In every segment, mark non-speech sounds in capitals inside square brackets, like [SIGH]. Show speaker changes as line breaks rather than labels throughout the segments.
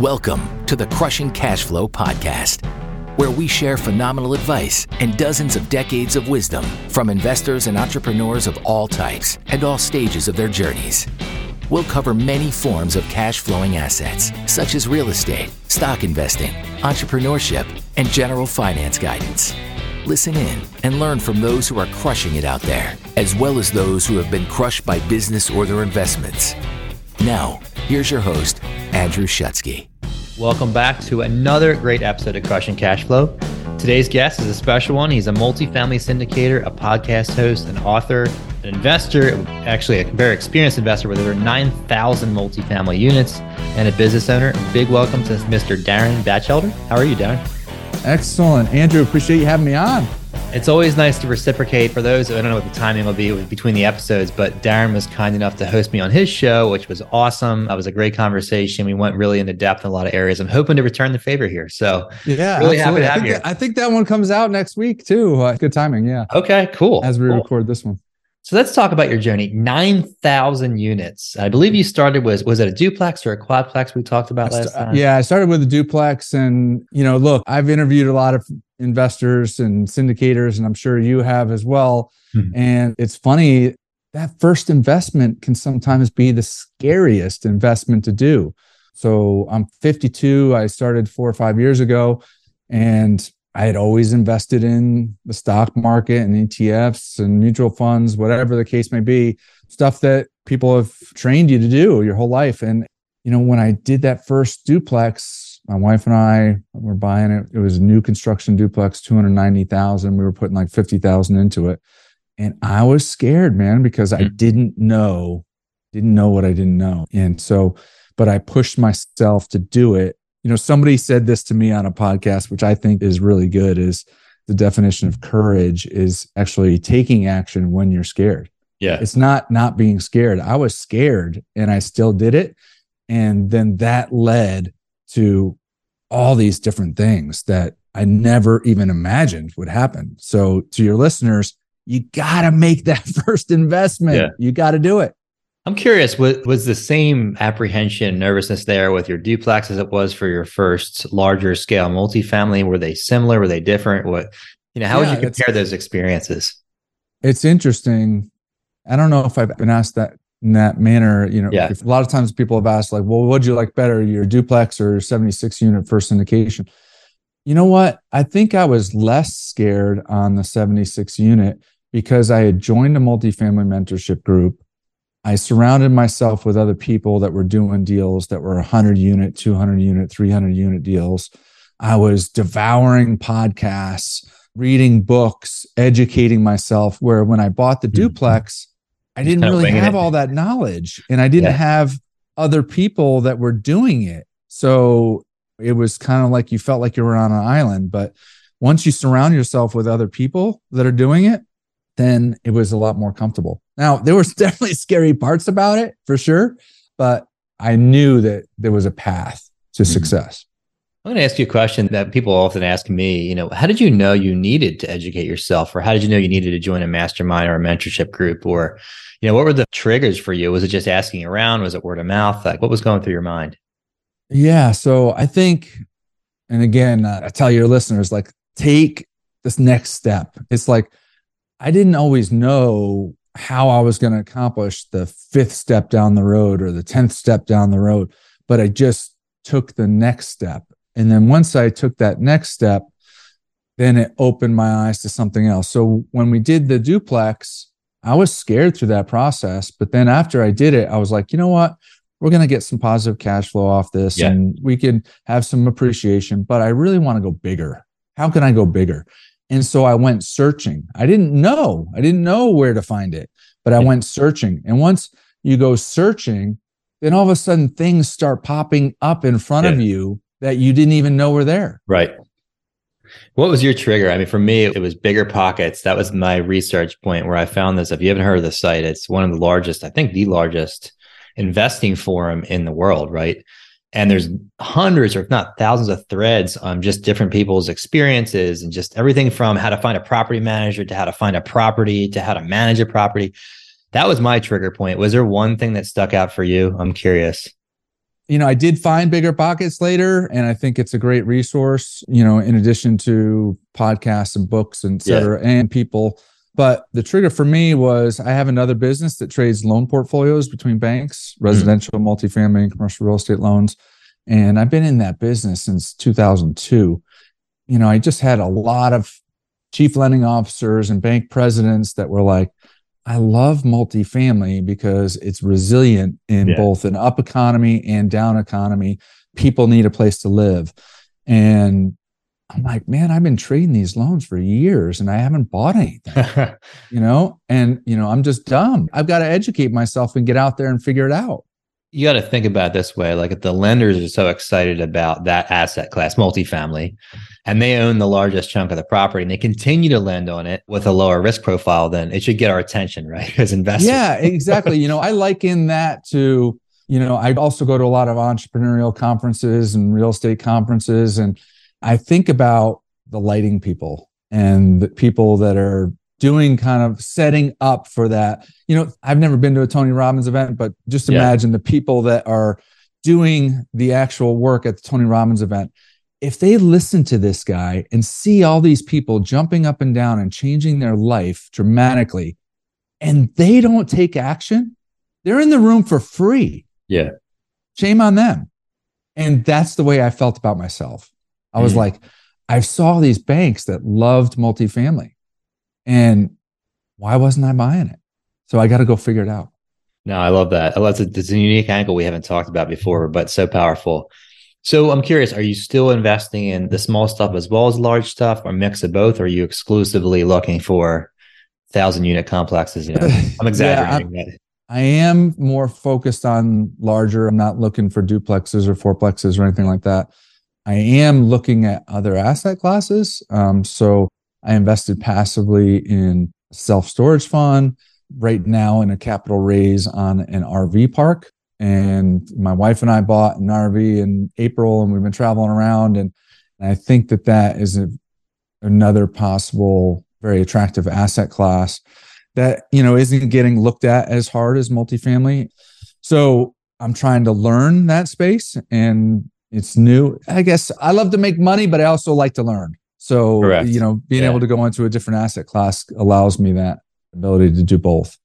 Welcome to the Crushing Cash Flow Podcast, where we share phenomenal advice and dozens of decades of wisdom from investors and entrepreneurs of all types and all stages of their journeys. We'll cover many forms of cash flowing assets, such as real estate, stock investing, entrepreneurship, and general finance guidance. Listen in and learn from those who are crushing it out there, as well as those who have been crushed by business or their investments. Now, here's your host, Andrew Schutsky.
Welcome back to another great episode of Crushing Cash Flow. Today's guest is a special one. He's a multifamily syndicator, a podcast host, an author, an investor, actually a very experienced investor with over 9,000 multifamily units, and a business owner. Big welcome to Mr. Darin Batchelder. How are you, Darin?
Excellent. Andrew, appreciate you having me on.
It's always nice to reciprocate for those. I don't know what the timing will be between the episodes, but Darin was kind enough to host me on his show, which was awesome. That was a great conversation. We went really into depth in a lot of areas. I'm hoping to return the favor here. So,
yeah,
really absolutely. happy to have
I
you.
That, I think that one comes out next week too. Uh, good timing. Yeah.
Okay, cool.
As we
cool.
record this one.
So let's talk about your journey. 9,000 units. I believe you started was was it a duplex or a quadplex we talked about last time?
Yeah, I started with a duplex and you know, look, I've interviewed a lot of investors and syndicators and I'm sure you have as well. Hmm. And it's funny that first investment can sometimes be the scariest investment to do. So I'm 52, I started 4 or 5 years ago and I had always invested in the stock market and ETFs and mutual funds, whatever the case may be, stuff that people have trained you to do your whole life. And, you know, when I did that first duplex, my wife and I were buying it. It was a new construction duplex, 290,000. We were putting like 50,000 into it. And I was scared, man, because I hmm. didn't know, didn't know what I didn't know. And so, but I pushed myself to do it you know somebody said this to me on a podcast which i think is really good is the definition of courage is actually taking action when you're scared.
Yeah.
It's not not being scared. I was scared and i still did it. And then that led to all these different things that i never even imagined would happen. So to your listeners you got to make that [LAUGHS] first investment. Yeah. you got to do it
I'm curious, was, was the same apprehension, nervousness there with your duplex as it was for your first larger scale multifamily? Were they similar? Were they different? What, you know, how yeah, would you compare those experiences?
It's interesting. I don't know if I've been asked that in that manner. You know,
yeah.
a lot of times people have asked, like, well, what'd you like better, your duplex or 76 unit first syndication? You know what? I think I was less scared on the 76 unit because I had joined a multifamily mentorship group I surrounded myself with other people that were doing deals that were 100 unit, 200 unit, 300 unit deals. I was devouring podcasts, reading books, educating myself. Where when I bought the mm-hmm. duplex, I didn't really have it. all that knowledge and I didn't yeah. have other people that were doing it. So it was kind of like you felt like you were on an island. But once you surround yourself with other people that are doing it, then it was a lot more comfortable. Now, there was [LAUGHS] definitely scary parts about it for sure, but I knew that there was a path to mm-hmm. success.
I'm going to ask you a question that people often ask me. You know, how did you know you needed to educate yourself, or how did you know you needed to join a mastermind or a mentorship group, or, you know, what were the triggers for you? Was it just asking around? Was it word of mouth? Like, what was going through your mind?
Yeah. So I think, and again, uh, I tell your listeners, like, take this next step. It's like, I didn't always know how I was going to accomplish the fifth step down the road or the 10th step down the road, but I just took the next step. And then once I took that next step, then it opened my eyes to something else. So when we did the duplex, I was scared through that process. But then after I did it, I was like, you know what? We're going to get some positive cash flow off this yeah. and we can have some appreciation, but I really want to go bigger. How can I go bigger? And so I went searching. I didn't know. I didn't know where to find it, but I went searching. And once you go searching, then all of a sudden things start popping up in front yeah. of you that you didn't even know were there.
Right. What was your trigger? I mean, for me, it was bigger pockets. That was my research point where I found this. If you haven't heard of the site, it's one of the largest, I think the largest investing forum in the world, right? And there's hundreds or if not thousands of threads on just different people's experiences and just everything from how to find a property manager to how to find a property to how to manage a property that was my trigger point was there one thing that stuck out for you i'm curious
you know, I did find bigger pockets later, and I think it's a great resource, you know, in addition to podcasts and books and et cetera, yeah. and people. But the trigger for me was I have another business that trades loan portfolios between banks, mm-hmm. residential, mm-hmm. multifamily, and commercial real estate loans. And I've been in that business since 2002. You know, I just had a lot of chief lending officers and bank presidents that were like, I love multifamily because it's resilient in yeah. both an up economy and down economy. People need a place to live. And I'm like, man, I've been trading these loans for years and I haven't bought anything, [LAUGHS] you know? And, you know, I'm just dumb. I've got to educate myself and get out there and figure it out
you got to think about it this way like if the lenders are so excited about that asset class multifamily and they own the largest chunk of the property and they continue to lend on it with a lower risk profile then it should get our attention right [LAUGHS] as investors
yeah exactly you know i liken that to you know i also go to a lot of entrepreneurial conferences and real estate conferences and i think about the lighting people and the people that are doing kind of setting up for that. You know, I've never been to a Tony Robbins event, but just imagine yeah. the people that are doing the actual work at the Tony Robbins event. If they listen to this guy and see all these people jumping up and down and changing their life dramatically, and they don't take action, they're in the room for free.
Yeah.
Shame on them. And that's the way I felt about myself. I was mm like, I saw these banks that loved multifamily and why wasn't I buying it? So I got to go figure it out.
No, I love that. I love it. It's a unique angle we haven't talked about before, but so powerful. So I'm curious, are you still investing in the small stuff as well as large stuff or mix of both? Or are you exclusively looking for thousand unit complexes? You know, [LAUGHS] I'm exaggerating. yeah,
I am more focused on larger. I'm not looking for duplexes or fourplexes or anything like that. I am looking at other asset classes. Um, so I invested passively in self storage fund right now in a capital raise on an RV park. And my wife and I bought an RV in April and we've been traveling around. And I think that that is a, another possible, very attractive asset class that, you know, isn't getting looked at as hard as multifamily. So I'm trying to learn that space and it's new. I guess I love to make money, but I also like to learn. So, Correct. you know, being yeah. able to go into a different asset class allows me that ability to do both.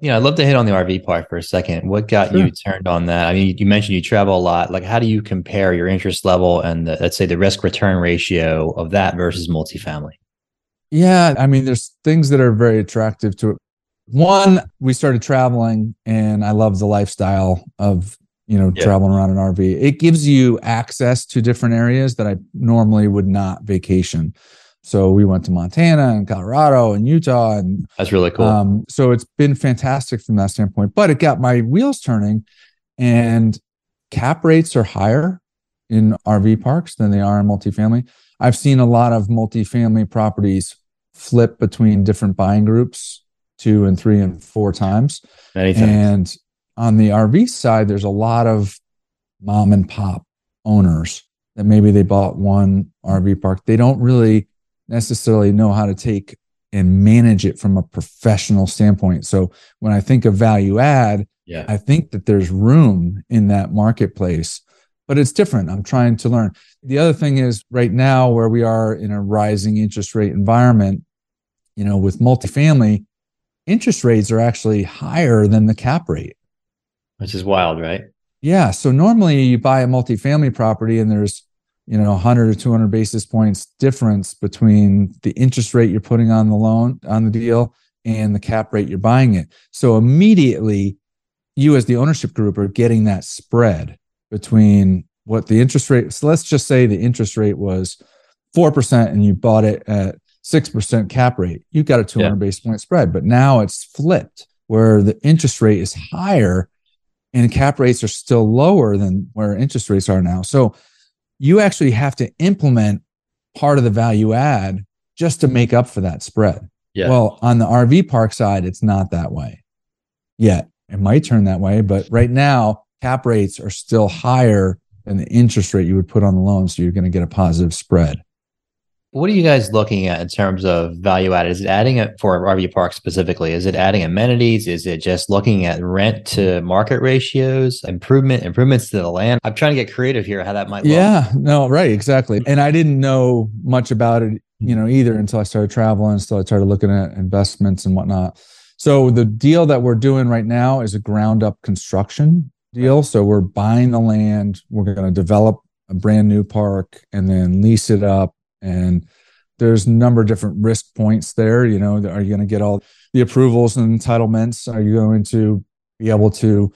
Yeah, I'd love to hit on the RV part for a second. What got sure. you turned on that? I mean, you mentioned you travel a lot. Like, how do you compare your interest level and the, let's say the risk return ratio of that versus multifamily?
Yeah, I mean, there's things that are very attractive to it. One, we started traveling, and I love the lifestyle of you know, yeah. traveling around an RV. It gives you access to different areas that I normally would not vacation. So we went to Montana and Colorado and Utah, and
that's really cool. Um,
so it's been fantastic from that standpoint. But it got my wheels turning, and cap rates are higher in RV parks than they are in multifamily. I've seen a lot of multifamily properties flip between different buying groups two and three and four times.
Times.
And on the RV side, there's a lot of mom and pop owners that maybe they bought one RV park. They don't really necessarily know how to take and manage it from a professional standpoint. So when I think of value add, yeah. I think that there's room in that marketplace, but it's different. I'm trying to learn. The other thing is right now where we are in a rising interest rate environment, you know, with multifamily, interest rates are actually higher than the cap rate
which is wild, right?
Yeah. So normally you buy a multifamily property and there's, you know, 100 or 200 basis points difference between the interest rate you're putting on the loan, on the deal, and the cap rate you're buying it. So immediately you, as the ownership group, are getting that spread between what the interest rate. So let's just say the interest rate was 4% and you bought it at 6% cap rate. You've got a 200 yeah. basis point spread, but now it's flipped where the interest rate is higher and cap rates are still lower than where interest rates are now. So you actually have to implement part of the value add just to make up for that spread. Yeah. Well, on the RV park side, it's not that way yet. It might turn that way, but right now, cap rates are still higher than the interest rate you would put on the loan. So you're going to get a positive spread.
What are you guys looking at in terms of value added? Is it adding it for RV park specifically? Is it adding amenities? Is it just looking at rent to market ratios, improvement, improvements to the land? I'm trying to get creative here, how that might look.
Yeah, no, right, exactly. And I didn't know much about it, you know, either until I started traveling, until I started looking at investments and whatnot. So the deal that we're doing right now is a ground up construction deal. So we're buying the land, we're going to develop a brand new park and then lease it up and there's a number of different risk points there. You know are you going to get all the approvals and entitlements? Are you going to be able to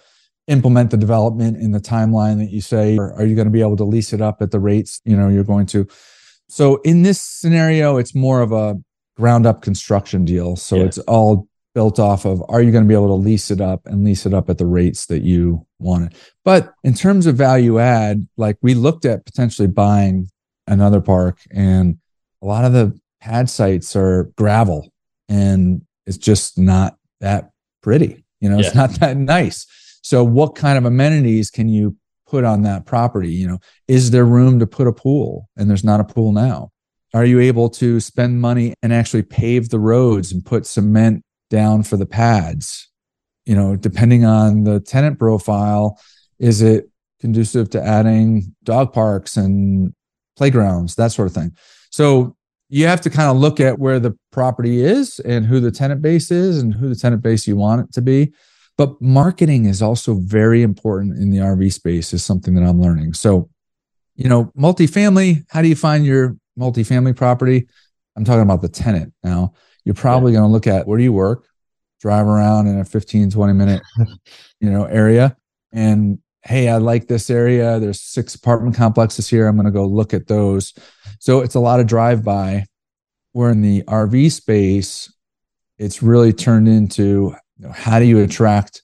implement the development in the timeline that you say or are you going to be able to lease it up at the rates you know you're going to? So in this scenario it's more of a ground up construction deal. So yeah. it's all built off of are you going to be able to lease it up and lease it up at the rates that you want it? But in terms of value add like we looked at potentially buying another park and a lot of the pad sites are gravel and it's just not that pretty you know yeah. it's not that nice. So what kind of amenities can you put on that property? You know is there room to put a pool? And there's not a pool now. Are you able to spend money and actually pave the roads and put cement down for the pads? You know depending on the tenant profile is it conducive to adding dog parks and playgrounds that sort of thing. So you have to kind of look at where the property is and who the tenant base is and who the tenant base you want it to be. But marketing is also very important in the rv space is something that i'm learning. So you know multifamily how do you find your multifamily property? I'm talking about the tenant now. You're probably yeah. going to look at where do you work, drive around in a 15, 20 minute, [LAUGHS] you know, area. And hey, I like this area. There's six apartment complexes here. I'm going to go look at those. So it's a lot of drive by. Where in the RV space, it's really turned into you know, how do you attract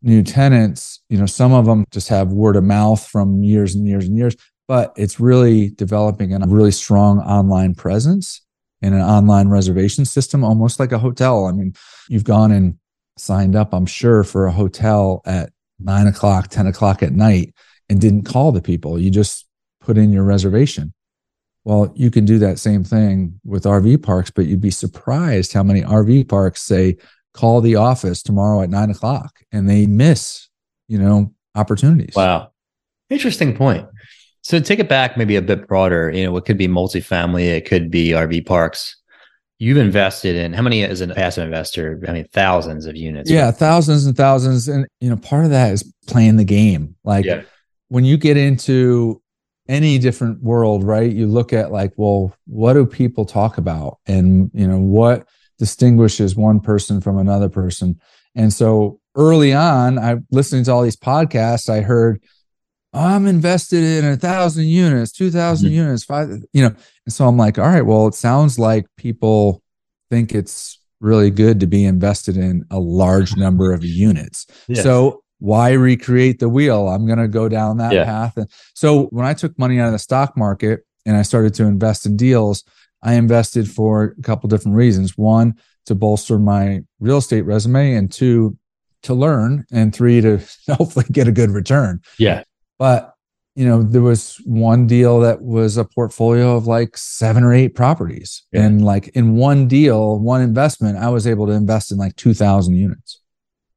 new tenants? You know, some of them just have word of mouth from years and years and years, but it's really developing a really strong online presence in an online reservation system, almost like a hotel. I mean, you've gone and signed up, I'm sure, for a hotel at nine o'clock, 10 o'clock at night and didn't call the people. You just put in your reservation. Well, you can do that same thing with RV parks, but you'd be surprised how many RV parks say, call the office tomorrow at nine o'clock and they miss, you know, opportunities.
Wow. Interesting point. So take it back maybe a bit broader, you know, it could be multifamily, it could be RV parks. You've invested in how many as a passive investor? I mean, thousands of units.
Yeah, right? thousands and thousands. And you know, part of that is playing the game. Like yeah. when you get into any different world, right? You look at like, well, what do people talk about? And you know, what distinguishes one person from another person? And so early on, I listening to all these podcasts, I heard I'm invested in a thousand units, 2,000 mm-hmm. units, five, you know. And so I'm like, all right, well, it sounds like people think it's really good to be invested in a large number of units. Yes. So why recreate the wheel? I'm going to go down that yeah. path. And so when I took money out of the stock market and I started to invest in deals, I invested for a couple different reasons. One, to bolster my real estate resume, and two, to learn, and three, to [LAUGHS] hopefully get a good return.
Yeah.
But you know, there was one deal that was a portfolio of like seven or eight properties. Yeah. And like in one deal, one investment, I was able to invest in like 2000 units.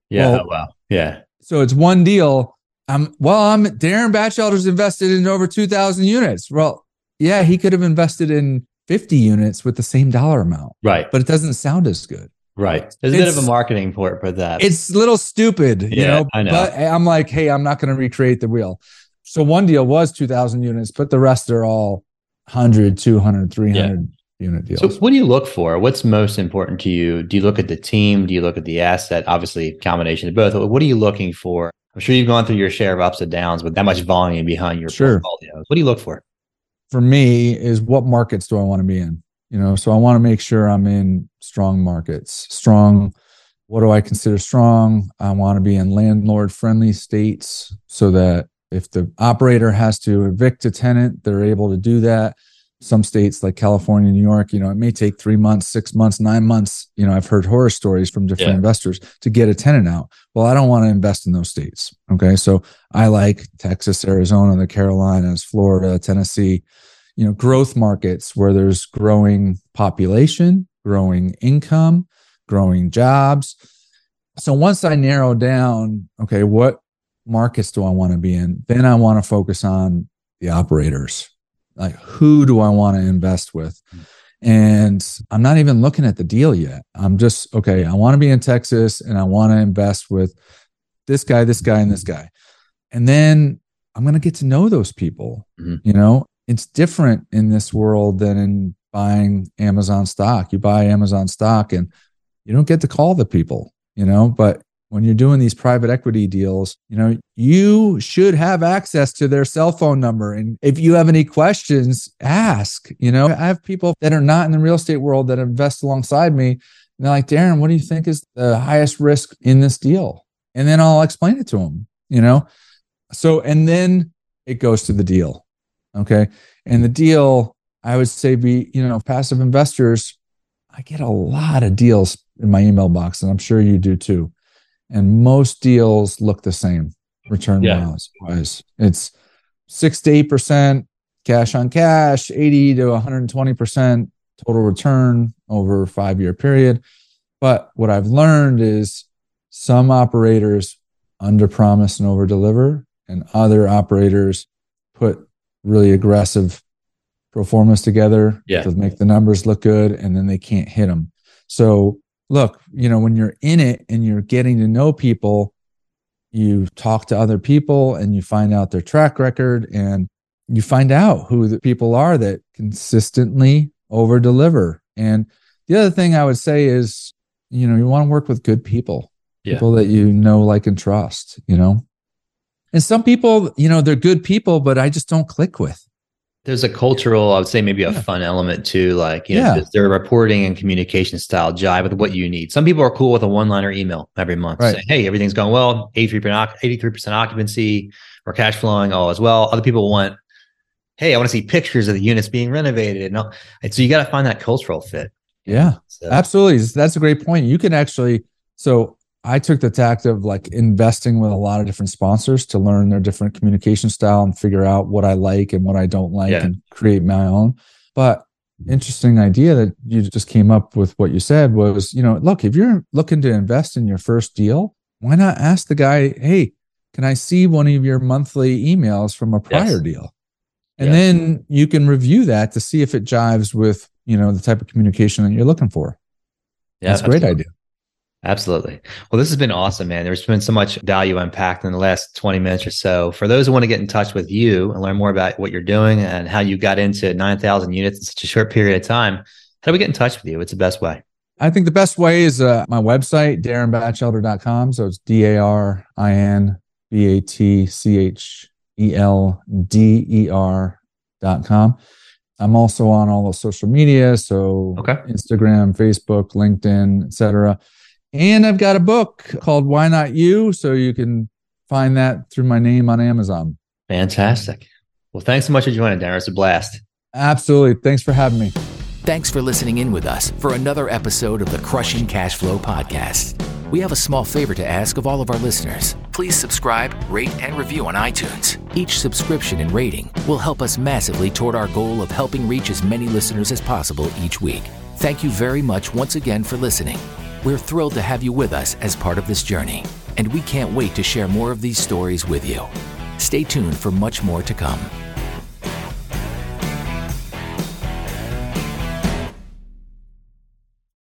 Yeah. Well, oh, wow. Yeah.
So it's one deal. I'm well, I'm Darin Batchelder's invested in over 2000 units. Well, yeah, he could have invested in 50 units with the same dollar amount.
Right.
But it doesn't sound as good.
Right. There's a it's, bit of a marketing port for that.
It's a little stupid, yeah, you know,
I know.
But I'm like, hey, I'm not going to recreate the wheel. So one deal was 2000 units, but the rest are all 100, 200, 300 yeah. unit deals.
So what do you look for? What's most important to you? Do you look at the team? Do you look at the asset? Obviously, combination of both. What are you looking for? I'm sure you've gone through your share of ups and downs with that much volume behind your sure. portfolio. What do you look for?
For me, is what markets do I want to be in? You know so i want to make sure i'm in strong markets strong what do i consider strong? I want to be in landlord friendly states so that if the operator has to evict a tenant they're able to do that. Some states like california new york you know it may take three months six months nine months. You know i've heard horror stories from different yeah. investors to get a tenant out. Well i don't want to invest in those states okay? So i like texas arizona the carolinas florida tennessee you know, growth markets where there's growing population, growing income, growing jobs. So once I narrow down, okay, what markets do I want to be in? Then I want to focus on the operators. Like, who do I want to invest with? And I'm not even looking at the deal yet. I'm just, okay, I want to be in Texas and I want to invest with this guy, this guy, and this guy. And then I'm going to get to know those people. Mm-hmm. You know, it's different in this world than in buying Amazon stock. You buy Amazon stock and you don't get to call the people, you know, but when you're doing these private equity deals, you know, you should have access to their cell phone number. And if you have any questions, ask. You know, I have people that are not in the real estate world that invest alongside me. And they're like, Darin, what do you think is the highest risk in this deal? And then I'll explain it to them, you know? So, and then it goes to the deal. Okay. And the deal, I would say, be, you know, passive investors, I get a lot of deals in my email box, and I'm sure you do too. And most deals look the same return yeah. wise. It's six to eight percent cash on cash, 80 to 120 percent total return over a five year period. But what I've learned is some operators under promise and over deliver, and other operators put really aggressive performance together
yeah.
to make the numbers look good, and then they can't hit them. So, look, you know, when you're in it and you're getting to know people, you talk to other people and you find out their track record and you find out who the people are that consistently over deliver. And the other thing I would say is, you know, you want to work with good people yeah. people that you know, like, and trust, you know? And some people, you know, they're good people, but I just don't click with.
There's a cultural, I would say maybe a yeah. fun element too. Like, you know, yeah. their reporting and communication style jive with what you need. Some people are cool with a one liner email every month right. saying, Hey, everything's going well, 83%, 83% occupancy or cash flowing all as well. Other people want, Hey, I want to see pictures of the units being renovated. And, and so you got to find that cultural fit.
Yeah, so. absolutely. That's a great point. You can actually, so I took the tact of like investing with a lot of different sponsors to learn their different communication style and figure out what I like and what I don't like yeah. and create my own. But interesting idea that you just came up with what you said was, you know, look, if you're looking to invest in your first deal, why not ask the guy, hey, can I see one of your monthly emails from a prior yes. deal? And yes. then you can review that to see if it jives with, you know, the type of communication that you're looking for. Yeah, that's a great idea.
Absolutely. Well, this has been awesome, man. There's been so much value unpacked in the last 20 minutes or so. For those who want to get in touch with you and learn more about what you're doing and how you got into 9,000 units in such a short period of time, how do we get in touch with you? What's the best way?
I think the best way is uh, my website, darinbatchelder.com. So it's D A R I N B A T C H E L D E R.com. I'm also on all the social media. So
okay.
Instagram, Facebook, LinkedIn, etc. And I've got a book called Why Not You. So you can find that through my name on Amazon.
Fantastic. Well, thanks so much for joining, Darin. It's a blast.
Absolutely. Thanks for having me.
Thanks for listening in with us for another episode of the Crushing Cash Flow Podcast. We have a small favor to ask of all of our listeners. Please subscribe, rate, and review on iTunes. Each subscription and rating will help us massively toward our goal of helping reach as many listeners as possible each week. Thank you very much once again for listening. We're thrilled to have you with us as part of this journey, and we can't wait to share more of these stories with you. Stay tuned for much more to come.